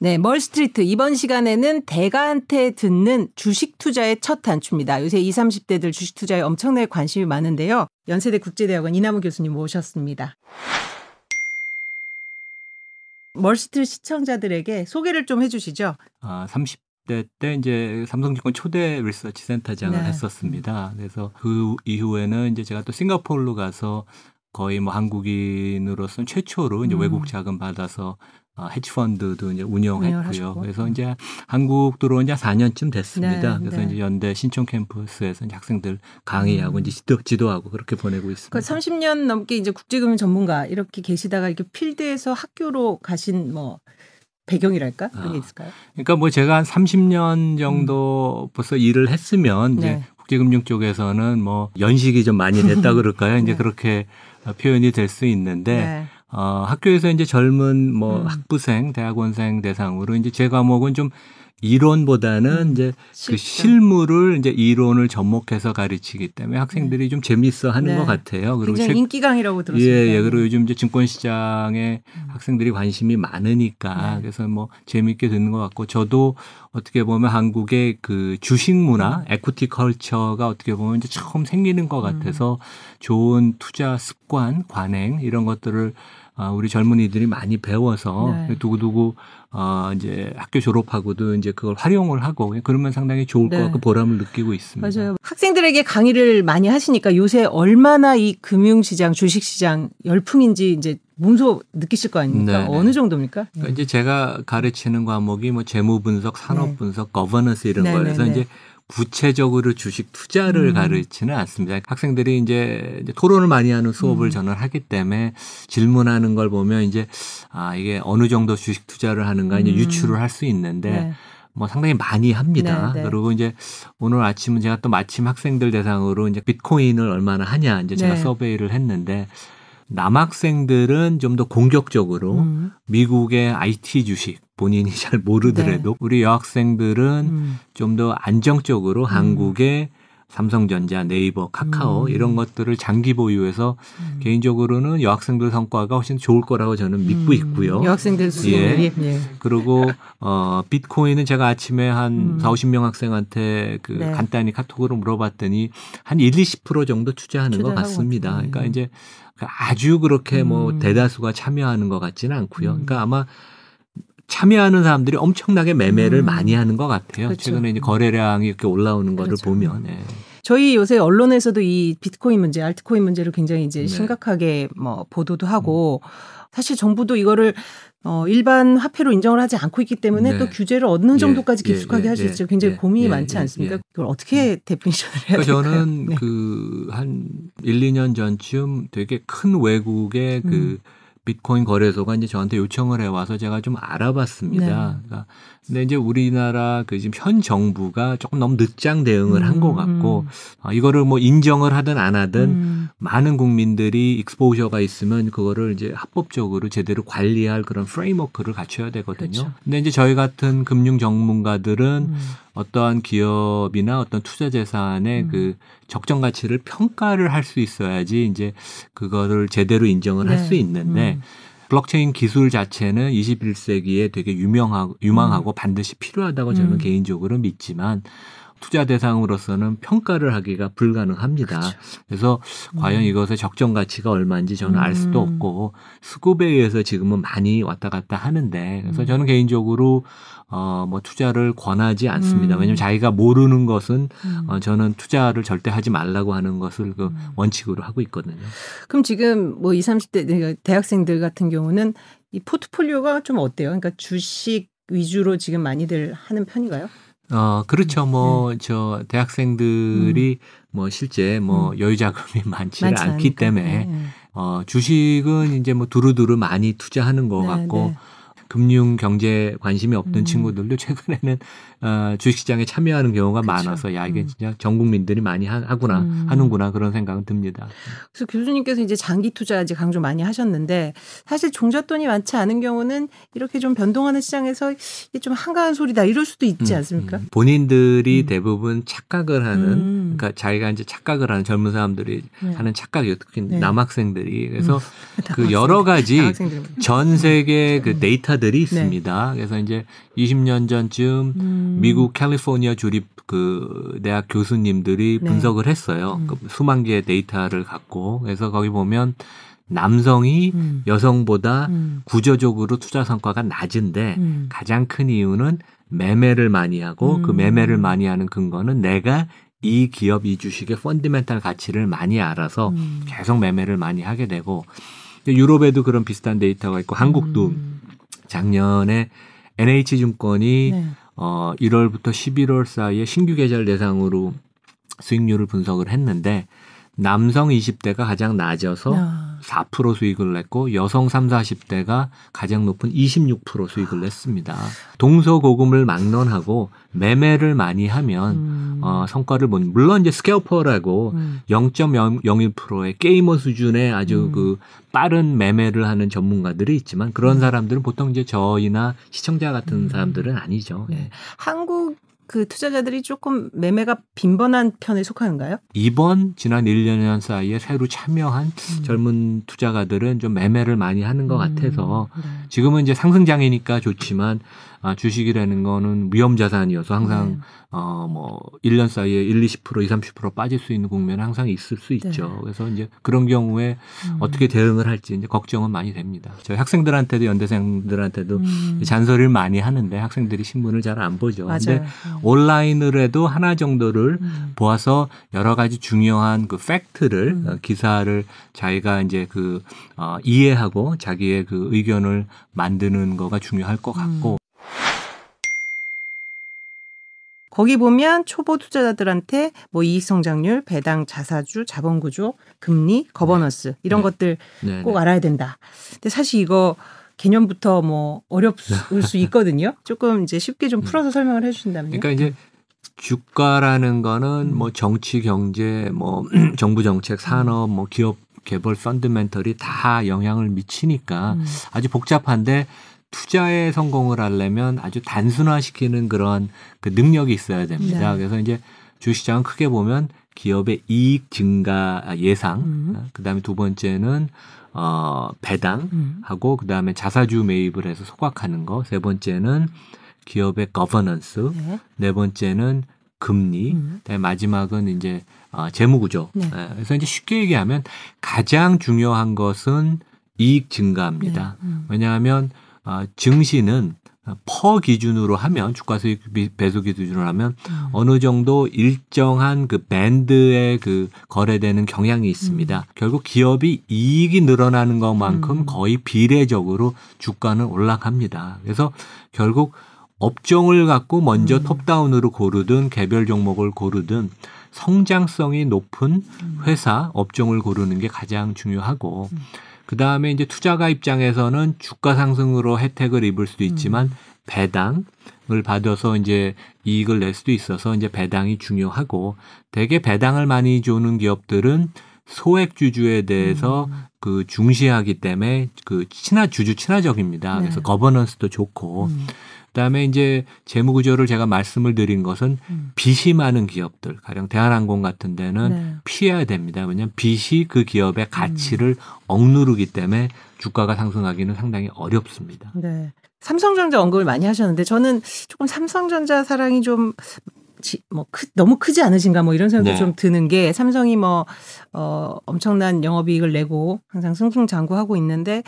네, 멀스트리트 이번 시간에는 대가한테 듣는 주식 투자의 첫 단추입니다. 요새 20, 30대들 주식 투자에 엄청나게 관심이 많은데요. 연세대 국제대학원 이남우 교수님 모셨습니다. 멀스트리트 시청자들에게 소개를 좀 해주시죠. 아, 30대 때 이제 삼성증권 초대 리서치 센터장을 네. 했었습니다. 그래서 그 이후에는 이제 제가 또 싱가포르로 가서 거의 뭐 한국인으로서는 최초로 이제 음. 외국 자금 받아서 어, 헤지펀드도 이제 운영을 운영했고요. 그래서 이제 한국 들어온 지 4년쯤 됐습니다. 네, 그래서 네. 이제 연대 신촌 캠퍼스에서 이제 학생들 강의하고 음. 이제 지도, 지도하고 그렇게 보내고 있습니다. 그 30년 넘게 이제 국제금융 전문가 이렇게 계시다가 이렇게 필드에서 학교로 가신 뭐 배경이랄까 그런 게 아. 있을까요? 그러니까 뭐 제가 한 30년 정도 벌써 일을 했으면 이제 네. 국제금융 쪽에서는 뭐 연식이 좀 많이 됐다 그럴까요? 이제 네. 그렇게 표현이 될 수 있는데 네. 어, 학교에서 이제 젊은 뭐 음. 학부생, 대학원생 대상으로 이제 제 과목은 좀 이론보다는 음. 이제 실전. 그 실무를 이제 이론을 접목해서 가르치기 때문에 학생들이 좀 재미있어 하는 네. 것 같아요. 그리고 굉장히 책- 인기 강의라고 들었습니다. 예, 예. 그리고 요즘 이제 증권 시장에 음. 학생들이 관심이 많으니까 네. 그래서 뭐 재미있게 듣는 것 같고 저도 어떻게 보면 한국의 그 주식 문화, 에쿠티 컬처가 어떻게 보면 이제 처음 생기는 것 음. 같아서 좋은 투자 습관, 관행 이런 것들을 아, 우리 젊은이들이 많이 배워서 네. 두고두고 어, 이제 학교 졸업하고도 이제 그걸 활용을 하고 그러면 상당히 좋을 네. 것 같고 보람을 느끼고 있습니다. 맞아요. 학생들에게 강의를 많이 하시니까 요새 얼마나 이 금융시장, 주식시장 열풍인지 이제 몸소 느끼실 거 아닙니까? 네, 네. 어느 정도입니까? 그러니까 이제 제가 가르치는 과목이 뭐 재무 분석, 산업 네. 분석, 거버넌스 이런 네, 거라서 네, 네. 이제 구체적으로 주식 투자를 음. 가르치는 않습니다. 학생들이 이제 토론을 많이 하는 수업을 음. 저는 하기 때문에 질문하는 걸 보면 이제 아 이게 어느 정도 주식 투자를 하는가 이제 음. 유추를 할 수 있는데 네. 뭐 상당히 많이 합니다. 네, 네. 그리고 이제 오늘 아침은 제가 또 마침 학생들 대상으로 이제 비트코인을 얼마나 하냐 이제 제가 네. 서베이를 했는데 남학생들은 좀 더 공격적으로 음. 미국의 IT 주식 본인이 잘 모르더라도 우리 여학생들은 네. 음. 좀더 안정적으로 한국의 삼성전자, 네이버, 카카오 음. 이런 것들을 장기 보유해서 음. 개인적으로는 여학생들 성과가 훨씬 좋을 거라고 저는 믿고 음. 있고요. 여학생들 수입. 예. 예. 그리고 어 비트코인은 제가 아침에 한 음. 4, 50명 학생한테 그 네. 간단히 카톡으로 물어봤더니 한 1, 20% 정도 투자하는 것 같습니다. 있구나. 그러니까 이제 아주 그렇게 뭐 음. 대다수가 참여하는 것 같지는 않고요. 음. 그러니까 아마 참여하는 사람들이 엄청나게 매매를 음. 많이 하는 것 같아요. 그렇죠. 최근에 이제 거래량이 이렇게 올라오는 거를 그렇죠. 보면. 예. 저희 요새 언론에서도 이 비트코인 문제, 알트코인 문제를 굉장히 이제 네. 심각하게 뭐 보도도 하고 사실 정부도 이거를 어 일반 화폐로 인정을 하지 않고 있기 때문에 네. 또 규제를 어느 예, 정도까지 예, 깊숙하게 예, 할수 예, 있을지 굉장히 예, 고민이 예, 많지 예, 않습니까? 예. 그걸 어떻게 definition을 해야 그러니까 될까요? 저는 네. 그한 1, 2년 전쯤 되게 큰 외국의 그 음. 비트코인 거래소가 이제 저한테 요청을 해 와서 제가 좀 알아봤습니다. 네. 그러니까 근데 이제 우리나라 그 지금 현 정부가 조금 너무 늦장 대응을 한것 같고 음. 아, 이거를 뭐 인정을 하든 안 하든 음. 많은 국민들이 익스포저가 있으면 그거를 이제 합법적으로 제대로 관리할 그런 프레임워크를 갖춰야 되거든요. 그렇죠. 근데 이제 저희 같은 금융 전문가들은 음. 어떠한 기업이나 어떤 투자 재산의 음. 그 적정 가치를 평가를 할 수 있어야지 이제 그거를 제대로 인정을 할 네. 수 있는데 음. 블록체인 기술 자체는 21세기에 되게 유명하고 유망하고 반드시 필요하다고 저는 음. 개인적으로 믿지만 투자 대상으로서는 평가를 하기가 불가능합니다. 그렇죠. 그래서 과연 음. 이것의 적정 가치가 얼마인지 저는 알 수도 음. 없고 수급에 의해서 지금은 많이 왔다 갔다 하는데 그래서 음. 저는 개인적으로 어뭐 투자를 권하지 않습니다. 음. 왜냐하면 자기가 모르는 것은 음. 어 저는 투자를 절대 하지 말라고 하는 것을 그 음. 원칙으로 하고 있거든요. 그럼 지금 뭐 20, 30대 대학생들 같은 경우는 이 포트폴리오가 좀 어때요? 그러니까 주식 위주로 지금 많이들 하는 편인가요? 어, 그렇죠. 뭐, 네. 저, 대학생들이 뭐 실제 뭐 음. 여유 자금이 많지는 많지 않기 않으니까. 때문에 네. 어, 주식은 이제 뭐 두루두루 많이 투자하는 것 네, 같고 네. 금융 경제 관심이 없던 음. 친구들도 최근에는 어, 주식시장에 참여하는 경우가 그쵸. 많아서 야 이게 음. 진짜 전 국민들이 많이 하, 하구나 음. 하는구나 그런 생각은 듭니다. 그래서 교수님께서 이제 장기 투자 이제 강조 많이 하셨는데 사실 종잣돈이 많지 않은 경우는 이렇게 좀 변동하는 시장에서 이게 좀 한가한 소리다 이럴 수도 있지 음, 않습니까? 음. 본인들이 음. 대부분 착각을 하는 음. 그러니까 자기가 이제 착각을 하는 젊은 사람들이 네. 하는 착각이 특히 네. 남학생들이 그래서 그 여러 가지. 전 세계 그 음. 데이터들이 있습니다. 그래서 이제 20년 전쯤 음. 미국 캘리포니아 주립 그 대학 교수님들이 네. 분석을 했어요. 음. 그 수만 개의 데이터를 갖고 그래서 거기 보면 남성이 음. 여성보다 음. 구조적으로 투자 성과가 낮은데 음. 가장 큰 이유는 매매를 많이 하고 그 음. 매매를 많이 하는 근거는 내가 이 기업 이 주식의 펀디멘탈 가치를 많이 알아서 음. 계속 매매를 많이 하게 되고 유럽에도 그런 비슷한 데이터가 있고 한국도 음. 작년에 NH증권이 네. 어 1월부터 11월 사이에 신규 계절 대상으로 수익률을 분석을 했는데 남성 20대가 가장 낮아서 아. 4% 수익을 냈고 여성 3, 40대가 가장 높은 26% 수익을 냈습니다. 동서고금을 막론하고 매매를 많이 하면 음. 어, 성과를 못 물론 이제 스케어퍼라고 음. 0.01%의 게이머 수준의 아주 음. 그 빠른 매매를 하는 전문가들이 있지만 그런 사람들은 보통 이제 저희나 시청자 같은 음. 사람들은 아니죠. 네. 예. 한국 그 투자자들이 조금 매매가 빈번한 편에 속하는가요? 이번 지난 1년 사이에 새로 참여한 음. 젊은 투자가들은 좀 매매를 많이 하는 것 음. 같아서 네. 지금은 이제 상승장이니까 좋지만 아, 주식이라는 거는 위험 자산이어서 항상 네. 어뭐 1년 사이에 1, 20% 2, 30% 빠질 수 있는 국면은 항상 있을 수 있죠. 네. 그래서 이제 그런 경우에 음. 어떻게 대응을 할지 이제 걱정은 많이 됩니다. 저희 학생들한테도 연대생들한테도 음. 잔소리를 많이 하는데 학생들이 신문을 잘 안 보죠. 근데 맞아요. 온라인으로 해도 하나 정도를 음. 보아서 여러 가지 중요한 그 팩트를 음. 어, 기사를 자기가 이제 그 어, 이해하고 자기의 그 의견을 만드는 거가 중요할 것 같고 음. 거기 보면 초보 투자자들한테 뭐 이익 성장률, 배당 자사주, 자본 구조, 금리, 거버넌스 이런 네. 것들 네, 꼭 네. 알아야 된다. 근데 사실 이거 개념부터 뭐 어려울 수 있거든요. 조금 이제 쉽게 좀 풀어서 설명을 해 주신다면요. 그러니까 이제 주가라는 거는 음. 뭐 정치, 경제, 뭐 정부 정책, 산업, 뭐 기업 개발 펀드멘털이 다 영향을 미치니까 음. 아주 복잡한데 투자에 성공을 하려면 아주 단순화시키는 그런 그 능력이 있어야 됩니다. 네. 그래서 이제 주시장은 크게 보면 기업의 이익 증가 예상, 음. 그다음에 두 번째는 어 배당 음. 하고 그다음에 자사주 매입을 해서 소각하는 거, 세 번째는 기업의 거버넌스, 네. 네 번째는 금리, 음. 그다음에 마지막은 이제 어, 재무구조. 네. 예, 그래서 이제 쉽게 얘기하면 가장 중요한 것은 이익 증가입니다. 네. 음. 왜냐하면 어, 증시는 PER 기준으로 하면 주가 수익 비- 배수 기준으로 하면 음. 어느 정도 일정한 그 밴드에 그 거래되는 경향이 있습니다. 결국 기업이 이익이 늘어나는 것만큼 음. 거의 비례적으로 주가는 올라갑니다. 그래서 결국 업종을 갖고 먼저 음. 톱다운으로 고르든 개별 종목을 고르든 성장성이 높은 음. 회사 업종을 고르는 게 가장 중요하고 음. 그 다음에 이제 투자가 입장에서는 주가 상승으로 혜택을 입을 수도 있지만 음. 배당을 받아서 이제 이익을 낼 수도 있어서 이제 배당이 중요하고 대개 배당을 많이 주는 기업들은 소액 주주에 대해서 음. 그 중시하기 때문에 그 친화 주주 친화적입니다. 네. 그래서 거버넌스도 좋고 음. 그다음에 이제 재무 구조를 제가 말씀을 드린 것은 음. 빚이 많은 기업들, 가령 대한항공 같은 데는 네. 피해야 됩니다. 왜냐하면 빚이 그 기업의 음. 가치를 억누르기 때문에 주가가 상승하기는 상당히 어렵습니다. 네. 삼성전자 언급을 많이 하셨는데 저는 조금 삼성전자 사랑이 좀 지- 뭐 크, 너무 크지 않으신가 뭐 이런 생각도 네. 좀 드는 게 삼성이 뭐 어, 엄청난 영업이익을 내고 항상 승승장구하고 있는데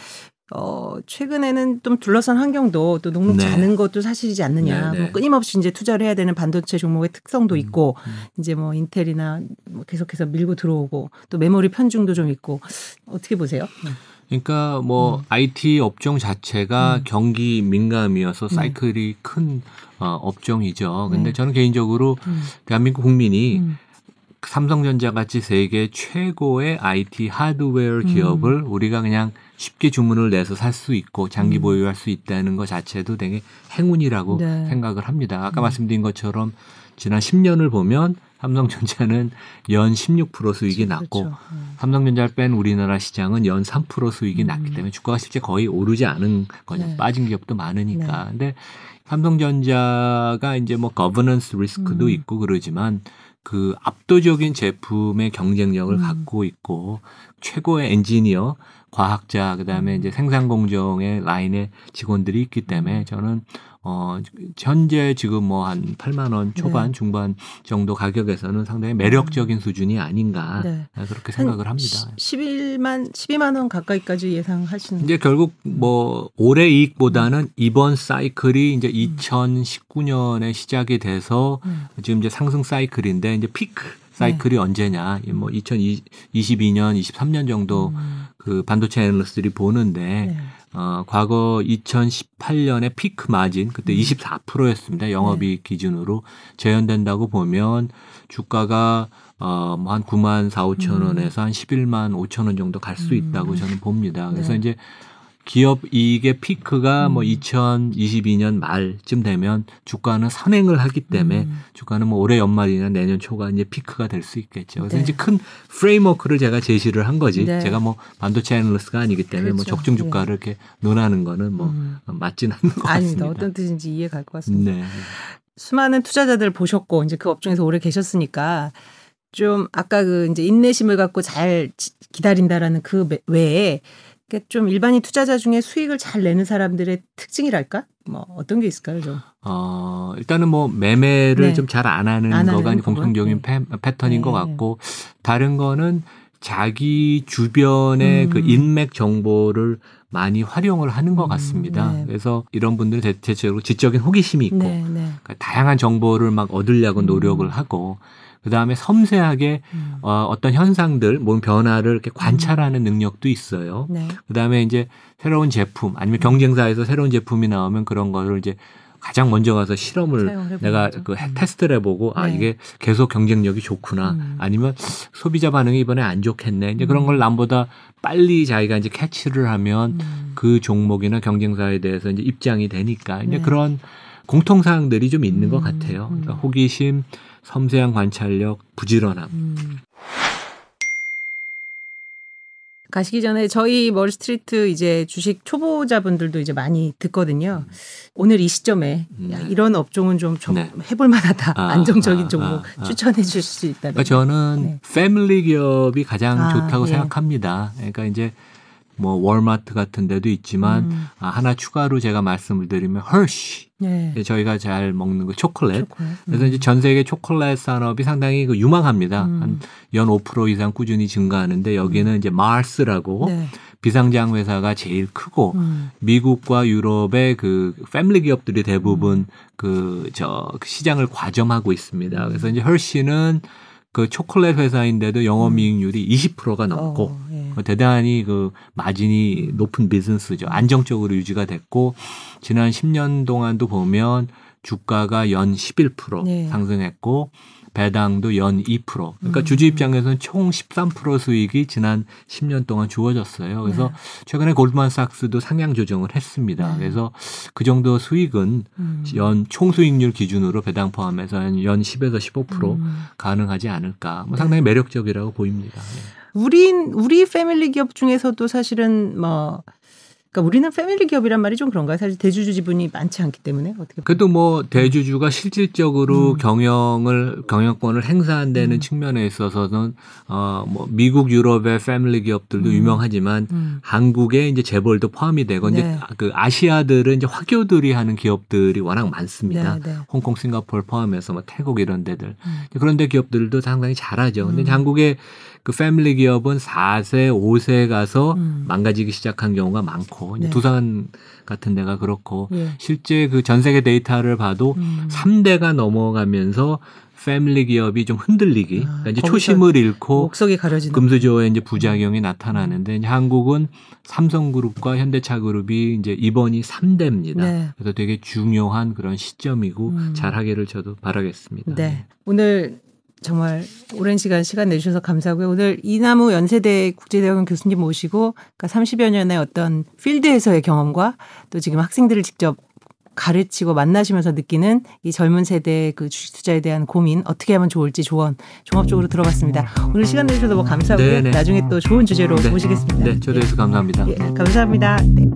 어, 최근에는 좀 둘러싼 환경도 또 녹록지 네. 않은 것도 사실이지 않느냐. 네, 네. 뭐 끊임없이 이제 투자를 해야 되는 반도체 종목의 특성도 있고 음. 이제 뭐 인텔이나 뭐 계속해서 밀고 들어오고 또 메모리 편중도 좀 있고 어떻게 보세요? 그러니까 뭐 음. IT 업종 자체가 음. 경기 민감이어서 네. 사이클이 큰 어, 업종이죠. 근데 네. 저는 개인적으로 음. 대한민국 국민이 음. 삼성전자 같이 세계 최고의 IT 하드웨어 음. 기업을 우리가 그냥 쉽게 주문을 내서 살 수 있고 장기 음. 보유할 수 있다는 것 자체도 되게 행운이라고 네. 생각을 합니다. 아까 음. 말씀드린 것처럼 지난 10년을 보면 삼성전자는 연 16% 수익이 났고 그렇죠. 음. 삼성전자를 뺀 우리나라 시장은 연 3% 수익이 음. 났기 때문에 주가가 실제 거의 오르지 않은 거죠. 네. 빠진 기업도 많으니까. 근데 삼성전자가 이제 뭐 거버넌스 리스크도 음. 있고 그러지만 그 압도적인 제품의 경쟁력을 음. 갖고 있고 최고의 엔지니어, 과학자, 그다음에 음. 이제 생산 공정의 라인에 직원들이 있기 때문에 저는 어 현재 지금 뭐 한 8만 원 초반 네. 중반 정도 가격에서는 상당히 매력적인 수준이 아닌가 네. 그렇게 생각을 합니다. 11만 12만 원 가까이까지 예상하시는 이제 결국 뭐 올해 이익보다는 이번 사이클이 이제 2019년에 시작이 돼서 음. 지금 이제 상승 사이클인데 이제 피크 사이클이 언제냐? 이뭐 2022년, 23년 정도 음. 그 반도체 애널리스트들이 보는데 네. 어 과거 2018년에 피크 마진 그때 음. 24%였습니다. 영업이익 기준으로 재현된다고 보면 주가가 어 뭐 한 9만 4, 5천 음. 원에서 한 11만 5천 원 정도 갈수 음. 있다고 저는 봅니다. 그래서 네. 이제 기업 이익의 피크가 뭐 음. 2022년 말쯤 되면 주가는 선행을 하기 때문에 음. 주가는 뭐 올해 연말이나 내년 초가 이제 피크가 될 수 있겠죠. 그래서 네. 이제 큰 프레임워크를 제가 제시를 한 거지. 네. 제가 뭐 반도체 애널리스트가 아니기 때문에 뭐 그렇죠. 적중 주가를 이렇게 논하는 거는 뭐 음. 맞지는 않는 것 아닙니다. 같습니다. 어떤 뜻인지 이해 갈 것 같습니다. 네. 수많은 투자자들 보셨고 이제 그 업종에서 오래 계셨으니까 좀 아까 그 이제 인내심을 갖고 잘 지- 기다린다라는 그 매- 외에 그좀 일반인 투자자 중에 수익을 잘 내는 사람들의 특징이랄까? 뭐 어떤 게 있을까요, 좀? 어, 일단은 뭐 매매를 네. 좀잘 안 하는 안 거가 하는 공통적인 패, 패턴인 네. 것 같고 다른 거는 자기 주변의 음. 그 인맥 정보를 많이 활용을 하는 것 음, 같습니다. 네. 그래서 이런 분들은 대- 대체적으로 지적인 호기심이 있고 네, 네. 그러니까 다양한 정보를 막 얻으려고 음. 노력을 하고 그 다음에 섬세하게 음. 어, 어떤 현상들, 뭔 변화를 이렇게 관찰하는 능력도 있어요. 네. 그 다음에 이제 새로운 제품 아니면 경쟁사에서 새로운 제품이 나오면 그런 거를 이제 가장 먼저 가서 실험을 내가. 그 음. 테스트를 해보고 아 네. 이게 계속 경쟁력이 좋구나 음. 아니면 소비자 반응이 이번에 안 좋겠네 이제 그런 음. 걸 남보다 빨리 자기가 이제 캐치를 하면 음. 그 종목이나 경쟁사에 대해서 이제 입장이 되니까 이제 네. 그런 공통 사항들이 좀 있는 것 음. 같아요. 그러니까 음. 호기심, 섬세한 관찰력, 부지런함. 음. 가시기 전에 저희 멀스트리트 이제 주식 초보자분들도 이제 많이 듣거든요. 오늘 이 시점에 음. 야, 이런 업종은 좀, 좀 네. 해볼 만하다. 아, 안정적인 아, 종목 아, 아. 추천해 주실 수 있다면. 그러니까 저는 네. 패밀리 기업이 가장 아, 좋다고 예. 생각합니다. 그러니까 이제 뭐 월마트 같은 데도 있지만 음. 아, 하나 추가로 제가 말씀을 드리면 헐시 네. 저희가 잘 먹는 그 초콜릿. 초콜릿. 그래서 음. 이제 전 세계 초콜릿 산업이 상당히 그 유망합니다. 음. 한연 5% 이상 꾸준히 증가하는데 여기는 이제 마르스라고 네. 비상장 회사가 제일 크고 음. 미국과 유럽의 그 패밀리 기업들이 대부분 그저 시장을 과점하고 있습니다. 그래서 이제 헐시는 그 초콜릿 회사인데도 영업이익률이 20%가 넘고 어, 예. 그 대단히 그 마진이 높은 비즈니스죠. 안정적으로 유지가 됐고 지난 10년 동안도 보면 주가가 연 11% 네. 상승했고 배당도 연 2%. 그러니까 음. 주주 입장에서는 총 13% 수익이 지난 10년 동안 주어졌어요. 그래서 네. 최근에 골드만삭스도 상향 조정을 했습니다. 네. 그래서 그 정도 수익은 음. 연 총 수익률 기준으로 배당 포함해서 한연 10에서 15% 음. 가능하지 않을까. 뭐 네. 상당히 매력적이라고 보입니다. 네. 우린 우리 패밀리 기업 중에서도 사실은 뭐 그러니까 우리는 패밀리 기업이란 말이 좀 그런가요? 사실 대주주 지분이 많지 않기 때문에 어떻게 그래도 뭐 대주주가 실질적으로 음. 경영을 경영권을 행사한다는 음. 측면에 있어서는 어뭐 미국 유럽의 패밀리 기업들도 음. 유명하지만 음. 한국의 이제 재벌도 포함이 되고 이제 네. 그 아시아들은 이제 화교들이 하는 기업들이 워낙 많습니다. 네, 네. 홍콩, 싱가포르 포함해서 뭐 태국 이런 데들. 음. 그런데 기업들도 상당히 잘하죠. 근데 음. 한국의 그 패밀리 기업은 4세, 5세 가서 음. 망가지기 시작한 경우가 많고 네. 두산 같은 데가 그렇고 예. 실제 그 전 세계 데이터를 봐도 음. 3대가 넘어가면서 패밀리 기업이 좀 흔들리기. 아, 그러니까 이제 초심을 잃고 목석이 가려지는 금수저의 이제 부작용이 나타나는데 이제 한국은 삼성그룹과 현대차그룹이 이제 이번이 3대입니다. 네. 그래서 되게 중요한 그런 시점이고 음. 잘 하기를 저도 바라겠습니다. 네. 오늘 정말 오랜 시간 시간 내주셔서 감사하고요. 오늘 이나무 연세대 국제대학원 교수님 모시고 그러니까 30여 년의 어떤 필드에서의 경험과 또 지금 학생들을 직접 가르치고 만나시면서 느끼는 이 젊은 세대의 그 주식 투자에 대한 고민 어떻게 하면 좋을지 조언 종합적으로 들어봤습니다. 오늘 시간 내주셔서 너무 감사하고요. 네네. 나중에 또 좋은 주제로 네. 모시겠습니다. 네, 초대해서 감사합니다. 예, 감사합니다. 네.